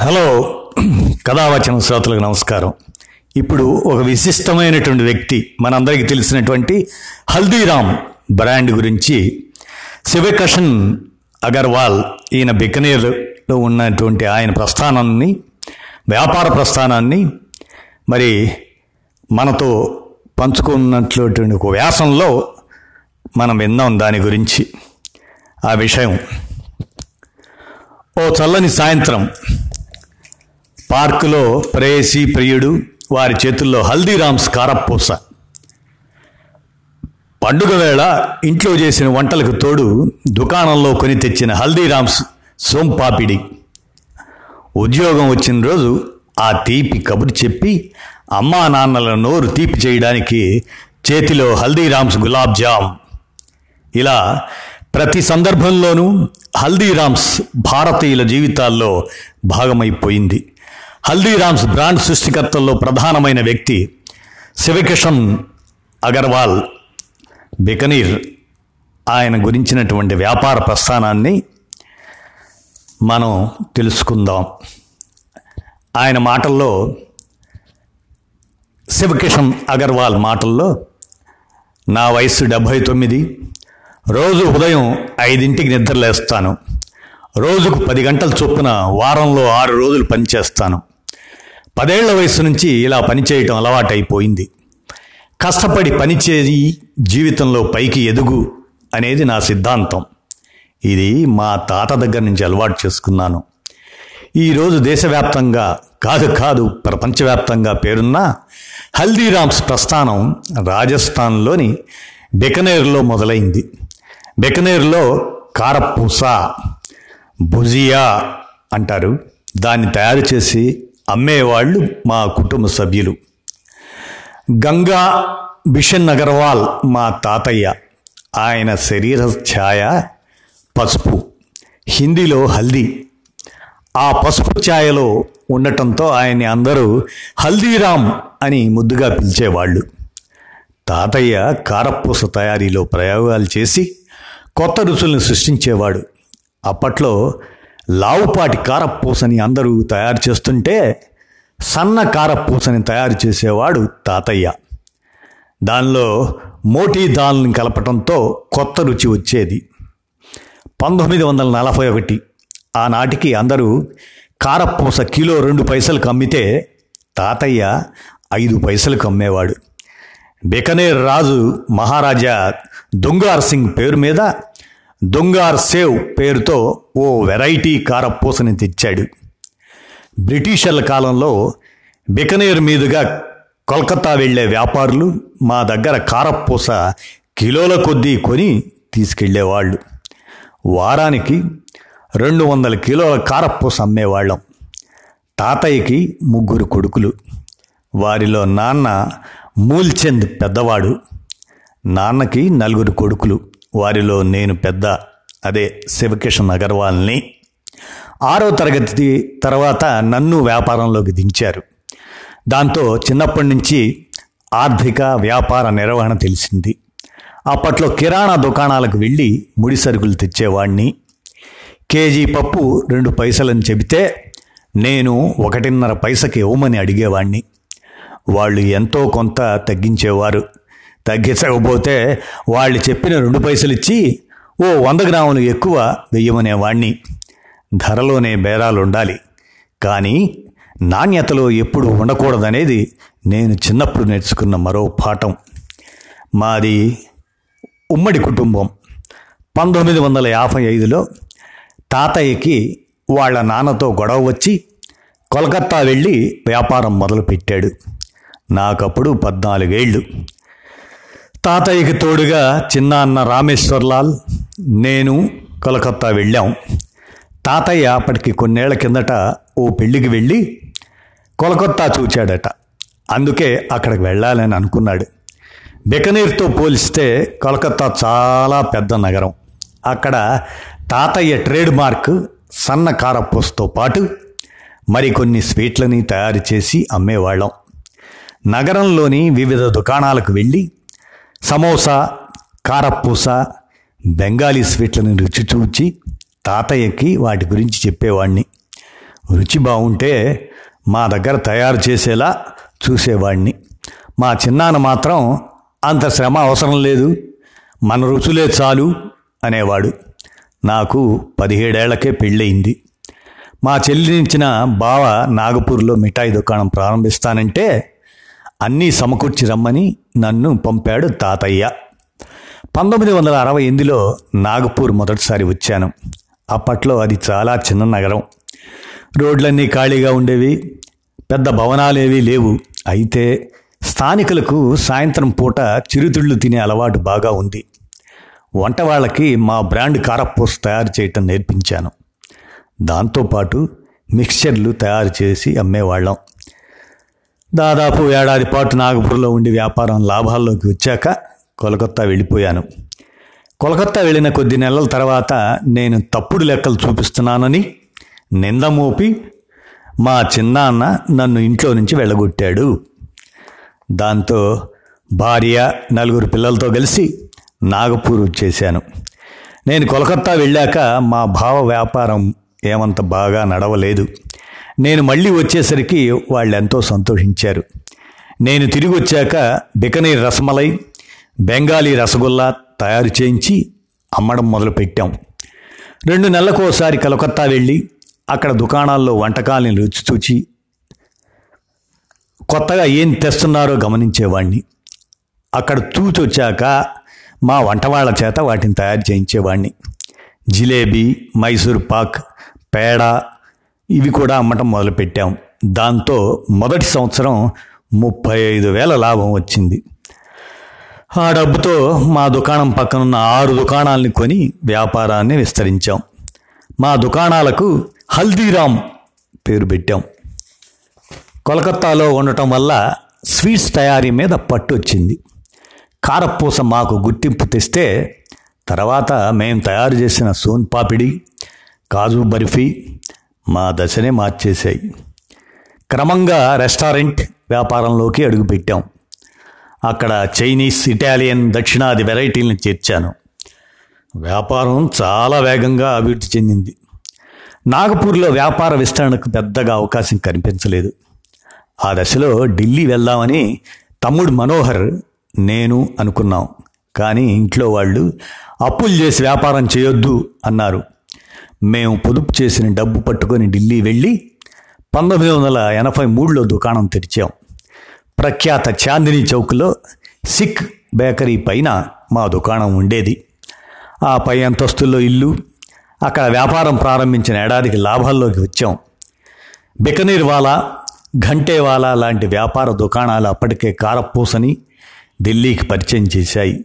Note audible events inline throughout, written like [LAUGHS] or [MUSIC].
Hello కథావచన శ్రోతలకు నమస్కారం. ఇప్పుడు ఒక విశిష్టమైనటువంటి వ్యక్తి మనందరికీ తెలిసినటువంటి హల్దీరామ్ బ్రాండ్ గురించి శివకషన్ అగర్వాల్ ఈయన బికనేర్లో ఉన్నటువంటి ఆయన ప్రస్థానాన్ని వ్యాపార ప్రస్థానాన్ని మరి మనతో పంచుకున్నటువంటి ఒక వ్యాసంలో మనం విన్నాం దాని గురించి. ఆ విషయం ఓ చల్లని సాయంత్రం పార్కులో ప్రేయసి ప్రియుడు వారి చేతుల్లో హల్దీరామ్స్ కారపూస. పండుగ వేళ ఇంట్లో చేసిన వంటలకు తోడు దుకాణంలో కొని తెచ్చిన హల్దీరామ్స్ సోంపాపిడి. ఉద్యోగం వచ్చిన రోజు ఆ తీపి కబురు చెప్పి అమ్మా నాన్నల నోరు తీపి చేయడానికి చేతిలో హల్దీరామ్స్ గులాబ్ జామ్. ఇలా ప్రతి సందర్భంలోనూ హల్దీరామ్స్ భారతీయుల జీవితాల్లో భాగమైపోయింది. హల్దీరామ్స్ బ్రాండ్ సృష్టికర్తల్లో ప్రధానమైన వ్యక్తి శివకిషన్ అగర్వాల్. బికనీర్ ఆయన గురించినటువంటి వ్యాపార ప్రస్థానాన్ని మనం తెలుసుకుందాం. ఆయన మాటల్లో శివకిషన్ అగర్వాల్ మాటల్లో నా వయస్సు డెబ్భై తొమ్మిది రోజు ఉదయం ఐదింటికి నిద్రలేస్తాను. రోజుకు పది గంటల చొప్పున వారంలో ఆరు రోజులు పనిచేస్తాను. పదేళ్ళ వయసు నుంచి ఇలా పనిచేయటం అలవాటైపోయింది. కష్టపడి పనిచేయి జీవితంలో పైకి ఎదుగు అనేది నా సిద్ధాంతం. ఇది మా తాత దగ్గర నుంచి అలవాటు చేసుకున్నాను. ఈరోజు దేశవ్యాప్తంగా కాదు కాదు ప్రపంచవ్యాప్తంగా పేరున్న హల్దీరామ్స్ ప్రస్థానం రాజస్థాన్లోని బెకనేర్లో మొదలైంది. బెకనేర్లో కారపూస భుజియా అంటారు. దాన్ని తయారు చేసి అమ్మేవాళ్ళు మా కుటుంబ సభ్యులు. గంగా బిషన్ అగర్వాల్ మా తాతయ్య. ఆయన శరీర ఛాయ పసుపు. హిందీలో హల్దీ. ఆ పసుపు ఛాయలో ఉండటంతో ఆయన్ని అందరూ హల్దీరామ్ అని ముద్దుగా పిలిచేవాళ్ళు. తాతయ్య కారపూస తయారీలో ప్రయోగాలు చేసి కొత్త రుచులను సృష్టించేవాడు. అప్పట్లో లావుపాటి కారపూసని అందరూ తయారు చేస్తుంటే సన్న కారపూసని తయారు చేసేవాడు తాతయ్య. దానిలో మోటీ దాల్ని కలపటంతో కొత్త రుచి వచ్చేది. పంతొమ్మిది వందల నలభై ఒకటి ఆనాటికి అందరూ కారపూస కిలో రెండు పైసలకు అమ్మితే తాతయ్య ఐదు పైసలకు అమ్మేవాడు. బికనేర్ రాజు మహారాజా దుంగార్ సింగ్ పేరు మీద దుంగార్ సేవ్ పేరుతో ఓ వెరైటీ కారపూసని తెచ్చాడు. బ్రిటిషర్ల కాలంలో బికనేర్ మీదుగా కోల్కతా వెళ్ళే వ్యాపారులు మా దగ్గర కారపూస కిలోల కొద్దీ కొని తీసుకెళ్ళేవాళ్ళు వారానికి రెండు వందల కిలోల కారపూస అమ్మేవాళ్ళం. తాతయ్యకి ముగ్గురు కొడుకులు. వారిలో నాన్న మూల్చంద్ పెద్దవాడు. నాన్నకి నలుగురు కొడుకులు. వారిలో నేను పెద్ద అదే శివకిషన్ అగర్వాల్ని ఆరో తరగతి తర్వాత నన్ను వ్యాపారంలోకి దించారు. దాంతో చిన్నప్పటి నుంచి ఆర్థిక వ్యాపార నిర్వహణ తెలిసింది. అప్పట్లో కిరాణా దుకాణాలకు వెళ్ళి ముడి సరుకులు తెచ్చేవాడిని కేజీ పప్పు రెండు పైసలని చెబితే నేను ఒకటిన్నర పైసకి ఇవ్వమని అడిగేవాణ్ణి. వాళ్ళు ఎంతో కొంత తగ్గించేవారు. తగ్గించకపోతే వాళ్ళు చెప్పిన రెండు పైసలు ఇచ్చి ఓ వంద గ్రాములు ఎక్కువ వెయ్యమనేవాణ్ణి. ధరలోనే బేరాలు ఉండాలి కానీ నాణ్యతలో ఎప్పుడు ఉండకూడదనేది నేను చిన్నప్పుడు నేర్చుకున్న మరో పాఠం. మాది ఉమ్మడి కుటుంబం. పంతొమ్మిది వందల యాభై ఐదులో తాతయ్యకి వాళ్ళ నాన్నతో గొడవ వచ్చి కోల్కత్తా వెళ్ళి వ్యాపారం మొదలుపెట్టాడు. నాకప్పుడు పద్నాలుగేళ్ళు తాతయ్యకి తోడుగా చిన్న అన్న రామేశ్వర్లాల్ నేను కలకత్తా వెళ్ళాం. తాతయ్య అప్పటికి కొన్నేళ్ళ కిందట ఓ పెళ్ళికి వెళ్ళి కొలకొత్తా చూచాడట. అందుకే అక్కడికి వెళ్ళాలని అనుకున్నాడు. బికనీర్తో పోలిస్తే కలకత్తా చాలా పెద్ద నగరం. అక్కడ తాతయ్య ట్రేడ్ మార్క్ సన్న కారపూసతో పాటు మరికొన్ని స్వీట్లని తయారు చేసి అమ్మేవాళ్ళం. నగరంలోని వివిధ దుకాణాలకు వెళ్ళి సమోసా కారపూస బెంగాలీ స్వీట్లను రుచి చూచి తాతయ్యకి వాటి గురించి చెప్పేవాడిని రుచి బాగుంటే మా దగ్గర తయారు చేసేలా చూసేవాడిని మా చిన్నాన్న మాత్రం అంత శ్రమ అవసరం లేదు మన రుచులే చాలు అనేవాడు. నాకు పదిహేడేళ్ళకే పెళ్ళయింది. మా చెల్లినిచ్చిన బావ నాగపూర్లో మిఠాయి దుకాణం ప్రారంభిస్తానంటే అన్నీ సమకూర్చి రమ్మని నన్ను పంపాడు తాతయ్య. పంతొమ్మిది వందల అరవై ఎనిమిదిలో నాగపూర్ మొదటిసారి వచ్చాను. అప్పట్లో అది చాలా చిన్న నగరం. రోడ్లన్నీ ఖాళీగా ఉండేవి. పెద్ద భవనాలేవీ లేవు. అయితే స్థానికులకు సాయంత్రం పూట చిరుతిళ్ళు తినే అలవాటు బాగా ఉంది. వంట వాళ్ళకి మా బ్రాండ్ కారపూస తయారు చేయటం నేర్పించాను. దాంతోపాటు మిక్చర్లు తయారు చేసి అమ్మేవాళ్ళం. దాదాపు ఏడాది పాటు నాగపూర్లో ఉండి వ్యాపారం లాభాల్లోకి వచ్చాక కోలకత్తా వెళ్ళిపోయాను. కోలకత్తా వెళ్ళిన కొద్ది నెలల తర్వాత నేను తప్పుడు లెక్కలు చూపిస్తున్నానని నింద మోపి మా చిన్నాన్న నన్ను ఇంట్లో నుంచి వెళ్ళగొట్టాడు. దాంతో భార్య నలుగురు పిల్లలతో కలిసి నాగపూర్ వచ్చేసాను నేను కోలకత్తా వెళ్ళాక మా భావ వ్యాపారం ఏమంత బాగా నడవలేదు. నేను మళ్ళీ వచ్చేసరికి వాళ్ళు ఎంతో సంతోషించారు. నేను తిరిగి వచ్చాక బికనీర్ రసమలై బెంగాలీ రసగుల్లా తయారు చేయించి అమ్మడం మొదలుపెట్టాం. రెండు నెలలకు ఒకసారి కలకత్తా వెళ్ళి అక్కడ దుకాణాల్లో వంటకాలని రుచి చూచి కొత్తగా ఏం తెస్తున్నారో గమనించేవాడిని అక్కడ తూచొచ్చాక మా వంటవాళ్ళ చేత వాటిని తయారు చేయించేవాడిని జిలేబీ మైసూర్ పాక్ పేడ ఇవి కూడా అమ్మటం మొదలుపెట్టాం. దాంతో మొదటి సంవత్సరం ముప్పై ఐదు వేల లాభం వచ్చింది. ఆ డబ్బుతో మా దుకాణం పక్కనున్న ఆరు దుకాణాలని కొని వ్యాపారాన్ని విస్తరించాం. మా దుకాణాలకు హల్దీరామ్ పేరు పెట్టాం. కోలకత్తాలో ఉండటం వల్ల స్వీట్స్ తయారీ మీద పట్టు వచ్చింది. కారపూస మాకు గుర్తింపు తెస్తే తర్వాత మేము తయారు చేసిన సోన్ పాపిడి కాజు బర్ఫీ మా దశనే మార్చేశాయి. క్రమంగా రెస్టారెంట్ వ్యాపారంలోకి అడుగుపెట్టాం. అక్కడ చైనీస్ ఇటాలియన్ దక్షిణాది వెరైటీలను చేర్చాను. వ్యాపారం చాలా వేగంగా అభివృద్ధి చెందింది. నాగపూర్లో వ్యాపార విస్తరణకు పెద్దగా అవకాశం కనిపించలేదు. ఆ దశలో ఢిల్లీ వెళ్దామని తమ్ముడు మనోహర్ నేను అనుకున్నాం. కానీ ఇంట్లో వాళ్ళు అప్పులు చేసి వ్యాపారం చేయొద్దు అన్నారు. మేము పొదుపు చేసిన డబ్బు పట్టుకొని ఢిల్లీ వెళ్ళి పంతొమ్మిది వందల ఎనభై మూడులో దుకాణం తెరిచాం. ప్రఖ్యాత చాందిని చౌక్లో సిక్ బేకరీ పైన మా దుకాణం ఉండేది. ఆ పై అంతస్తుల్లో ఇల్లు అక్కడ వ్యాపారం ప్రారంభించిన ఏడాదికి లాభాల్లోకి వచ్చాం. బికనీర్వాలా ఘంటేవాలా లాంటి వ్యాపార దుకాణాలు అప్పటికే కారపూసని ఢిల్లీకి పరిచయం చేశాయి.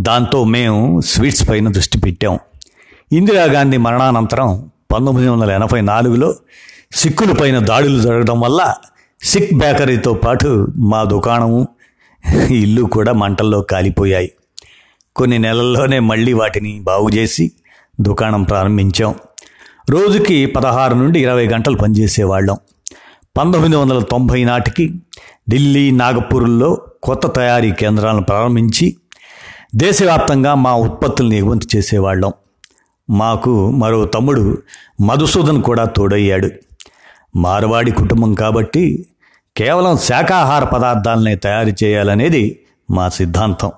దాంతో మేము స్వీట్స్ పైన దృష్టి పెట్టాం. ఇందిరాగాంధీ మరణానంతరం పంతొమ్మిది వందల ఎనభై నాలుగులో సిక్కులపైన దాడులు జరగడం వల్ల సిక్ బేకరీతో పాటు మా దుకాణము ఇల్లు కూడా మంటల్లో కాలిపోయాయి. కొన్ని నెలల్లోనే మళ్ళీ వాటిని బాగు చేసి దుకాణం ప్రారంభించాం. రోజుకి పదహారు నుండి ఇరవై గంటలు పనిచేసేవాళ్ళం. పంతొమ్మిది వందల తొంభై నాటికి ఢిల్లీ నాగపూర్లో కొత్త తయారీ కేంద్రాలను ప్రారంభించి దేశవ్యాప్తంగా మా ఉత్పత్తులను ఎగుమతి చేసేవాళ్ళం. మాకు మరో తమ్ముడు మధుసూదన్ కూడా తోడయ్యాడు. మార్వాడి కుటుంబం కాబట్టి కేవలం శాకాహార పదార్థాలనే తయారు చేయాలనేది మా సిద్ధాంతం.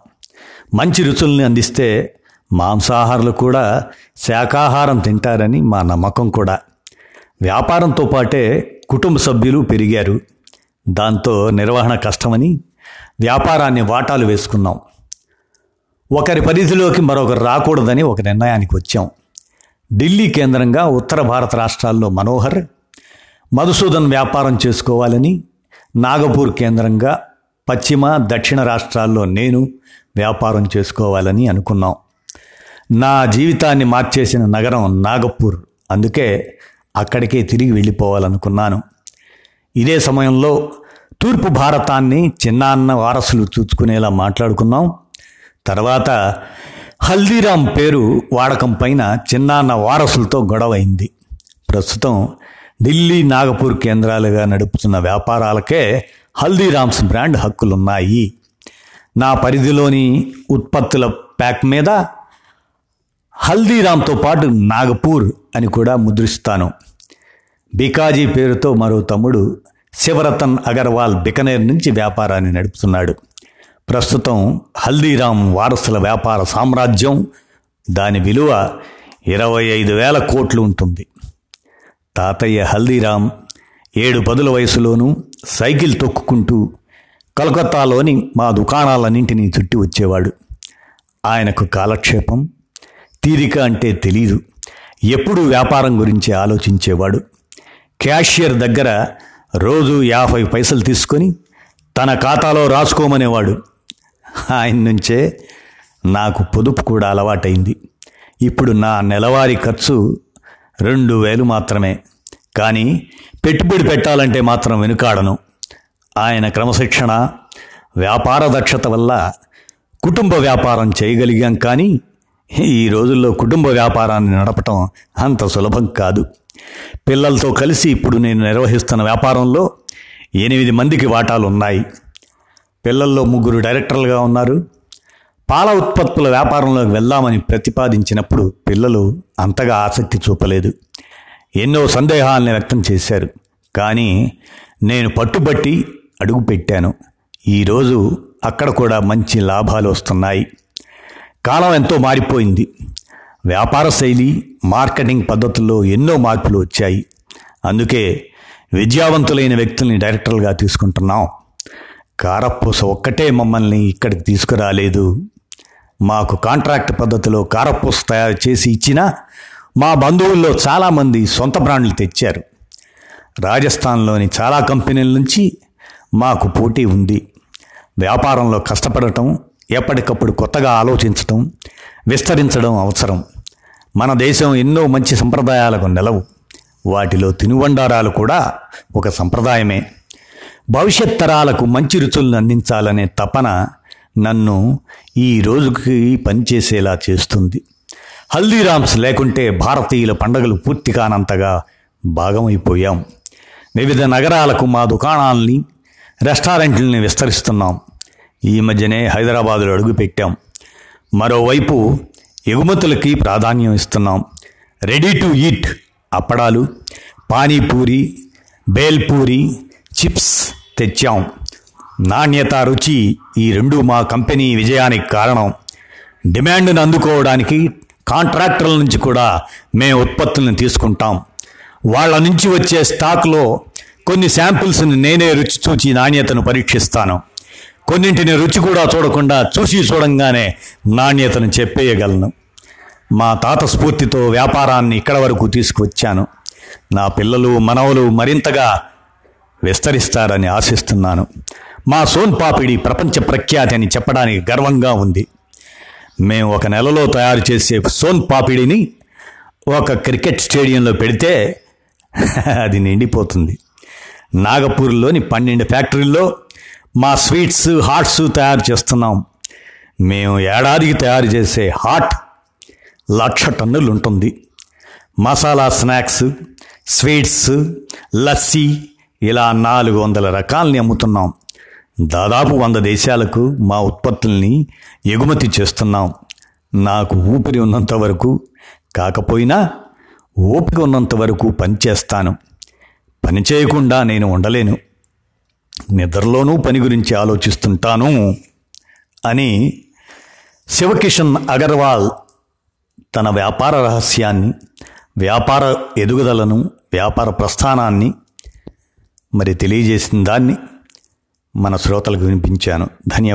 మంచి రుచుల్ని అందిస్తే మాంసాహారులు కూడా శాకాహారం తింటారని మా నమ్మకం కూడా. వ్యాపారంతో పాటే కుటుంబ సభ్యులు పెరిగారు. దాంతో నిర్వహణ కష్టమని వ్యాపారాన్ని వాటాలు వేసుకున్నాం. ఒకరి పరిధిలోకి మరొకరు రాకూడదని ఒక నిర్ణయానికి వచ్చాం. ఢిల్లీ కేంద్రంగా ఉత్తర భారత రాష్ట్రాల్లో మనోహర్ మధుసూదన్ వ్యాపారం చేసుకోవాలని నాగపూర్ కేంద్రంగా పశ్చిమ దక్షిణ రాష్ట్రాల్లో నేను వ్యాపారం చేసుకోవాలని అనుకున్నాం. నా జీవితాన్ని మార్చేసిన నగరం నాగపూర్. అందుకే అక్కడికే తిరిగి వెళ్ళిపోవాలనుకున్నాను. ఇదే సమయంలో తూర్పు భారతాన్ని చిన్నాన్న వారసులు చూసుకునేలా మాట్లాడుకున్నాం. తర్వాత హల్దీరామ్ పేరు వాడకం పైన చిన్నాన్న వారసులతో గొడవైంది. ప్రస్తుతం ఢిల్లీ నాగపూర్ కేంద్రాలుగా నడుపుతున్న వ్యాపారాలకే హల్దీరామ్స్ బ్రాండ్ హక్కులున్నాయి. నా పరిధిలోని ఉత్పత్తుల ప్యాక్ మీద హల్దీరామ్తో పాటు నాగపూర్ అని కూడా ముద్రిస్తాను. బికాజీ పేరుతో మరో తమ్ముడు శివరతన్ అగర్వాల్ బికనేర్ నుంచి వ్యాపారాన్ని నడుపుతున్నాడు. ప్రస్తుతం హల్దీరామ్ వారసుల వ్యాపార సామ్రాజ్యం దాని విలువ ఇరవై ఐదు వేల కోట్లు ఉంటుంది. తాతయ్య హల్దీరామ్ ఏడు పదుల వయసులోనూ సైకిల్ తొక్కుకుంటూ కలకత్తాలోని మా దుకాణాలన్నింటినీ చుట్టి వచ్చేవాడు. ఆయనకు కాలక్షేపం తీరిక అంటే తెలీదు. ఎప్పుడూ వ్యాపారం గురించి ఆలోచించేవాడు. క్యాషియర్ దగ్గర రోజు యాభై పైసలు తీసుకొని తన ఖాతాలో రాసుకోమనేవాడు. ఆయన నుంచే నాకు పొదుపు కూడా అలవాటైంది. ఇప్పుడు నా నెలవారీ ఖర్చు రెండు వేలు మాత్రమే. కానీ పెట్టుబడి పెట్టాలంటే మాత్రం వెనుకాడను. ఆయన క్రమశిక్షణ వ్యాపార దక్షత వల్ల కుటుంబ వ్యాపారం చేయగలిగాం కానీ ఈ రోజుల్లో కుటుంబ వ్యాపారాన్ని నడపటం అంత సులభం కాదు. పిల్లలతో కలిసి ఇప్పుడు నేను నిర్వహిస్తున్న వ్యాపారంలో ఎనిమిది మందికి వాటాలు ఉన్నాయి పిల్లల్లో ముగ్గురు డైరెక్టర్లుగా ఉన్నారు. పాల ఉత్పత్తుల వ్యాపారంలోకి వెళ్దామని ప్రతిపాదించినప్పుడు పిల్లలు అంతగా ఆసక్తి చూపలేదు. ఎన్నో సందేహాలను వ్యక్తం చేశారు. కానీ నేను పట్టుబట్టి అడుగు పెట్టాను. ఈరోజు అక్కడ కూడా మంచి లాభాలు వస్తున్నాయి. కాలం ఎంతో మారిపోయింది. వ్యాపార శైలి మార్కెటింగ్ పద్ధతుల్లో ఎన్నో మార్పులు వచ్చాయి. అందుకే విద్యావంతులైన వ్యక్తుల్ని డైరెక్టర్లుగా తీసుకుంటున్నాం. కారపూస ఒక్కటే మమ్మల్ని ఇక్కడికి తీసుకురాలేదు. మాకు కాంట్రాక్ట్ పద్ధతిలో కారపూస తయారు చేసి ఇచ్చినా మా బంధువుల్లో చాలామంది సొంత బ్రాండ్లు తెచ్చారు. రాజస్థాన్లోని చాలా కంపెనీల నుంచి మాకు పోటీ ఉంది. వ్యాపారంలో కష్టపడటం ఎప్పటికప్పుడు కొత్తగా ఆలోచించటం విస్తరించడం అవసరం. మన దేశం ఎన్నో మంచి సంప్రదాయాలకు నెలవు. వాటిలో తినుబండారాలు కూడా ఒక సంప్రదాయమే. భవిష్యత్ తరాలకు మంచి రుచులను అందించాలనే తపన నన్ను ఈ రోజుకి పనిచేసేలా చేస్తుంది. హల్దీరామ్స్ లేకుంటే భారతీయుల పండుగలు పూర్తి కానంతగా భాగమైపోయాం. వివిధ నగరాలకు మా దుకాణాలని రెస్టారెంట్లని విస్తరిస్తున్నాం. ఈ మధ్యనే హైదరాబాదులో అడుగుపెట్టాం. మరోవైపు ఎగుమతులకి ప్రాధాన్యం ఇస్తున్నాం. రెడీ టు ఈట్ అప్పడాలు పానీపూరి బేల్పూరి చిప్స్ తెచ్చాం. నాణ్యత రుచి ఈ రెండు మా కంపెనీ విజయానికి కారణం. డిమాండ్ను అందుకోవడానికి కాంట్రాక్టర్ల నుంచి కూడా మేము ఉత్పత్తులను తీసుకుంటాం. వాళ్ళ నుంచి వచ్చే స్టాక్లో కొన్ని శాంపిల్స్ని నేనే రుచి చూచి నాణ్యతను పరీక్షిస్తాను. కొన్నింటిని రుచి కూడా చూడకుండా చూసి చూడంగానే నాణ్యతను చెప్పేయగలను. మా తాత స్ఫూర్తితో వ్యాపారాన్ని ఇక్కడ వరకు తీసుకువచ్చాను. నా పిల్లలు మనవలు మరింతగా విస్తరిస్తారని ఆశిస్తున్నాను. మా సోన్ పాపిడి ప్రపంచ ప్రఖ్యాతి అని చెప్పడానికి గర్వంగా ఉంది. మేము ఒక నెలలో తయారు చేసే సోన్ పాపిడిని ఒక క్రికెట్ స్టేడియంలో పెడితే [LAUGHS] అది నిండిపోతుంది. నాగపూర్లోని పన్నెండు ఫ్యాక్టరీల్లో మా స్వీట్స్ హాట్స్ తయారు చేస్తున్నాం. మేము ఏడాదికి తయారు చేసే హాట్ లక్ష టన్నులు ఉంటుంది మసాలా స్నాక్స్ స్వీట్స్ లస్సీ ఇలా నాలుగు వందల రకాలని అమ్ముతున్నాం. దాదాపు వంద దేశాలకు మా ఉత్పత్తుల్ని ఎగుమతి చేస్తున్నాం. నాకు ఊపిరి ఉన్నంత వరకు కాకపోయినా ఓపిక ఉన్నంత వరకు పనిచేస్తాను. పని చేయకుండా నేను ఉండలేను. నిద్రలోనూ పని గురించి ఆలోచిస్తుంటాను అని శివకిషన్ అగర్వాల్ తన వ్యాపార రహస్యాన్ని వ్యాపార ఎదుగుదలను వ్యాపార ప్రస్థానాన్ని మరి తెలియజేసిన దాన్ని మన శ్రోతలకు వినిపించాను. ధన్యవాదాలు.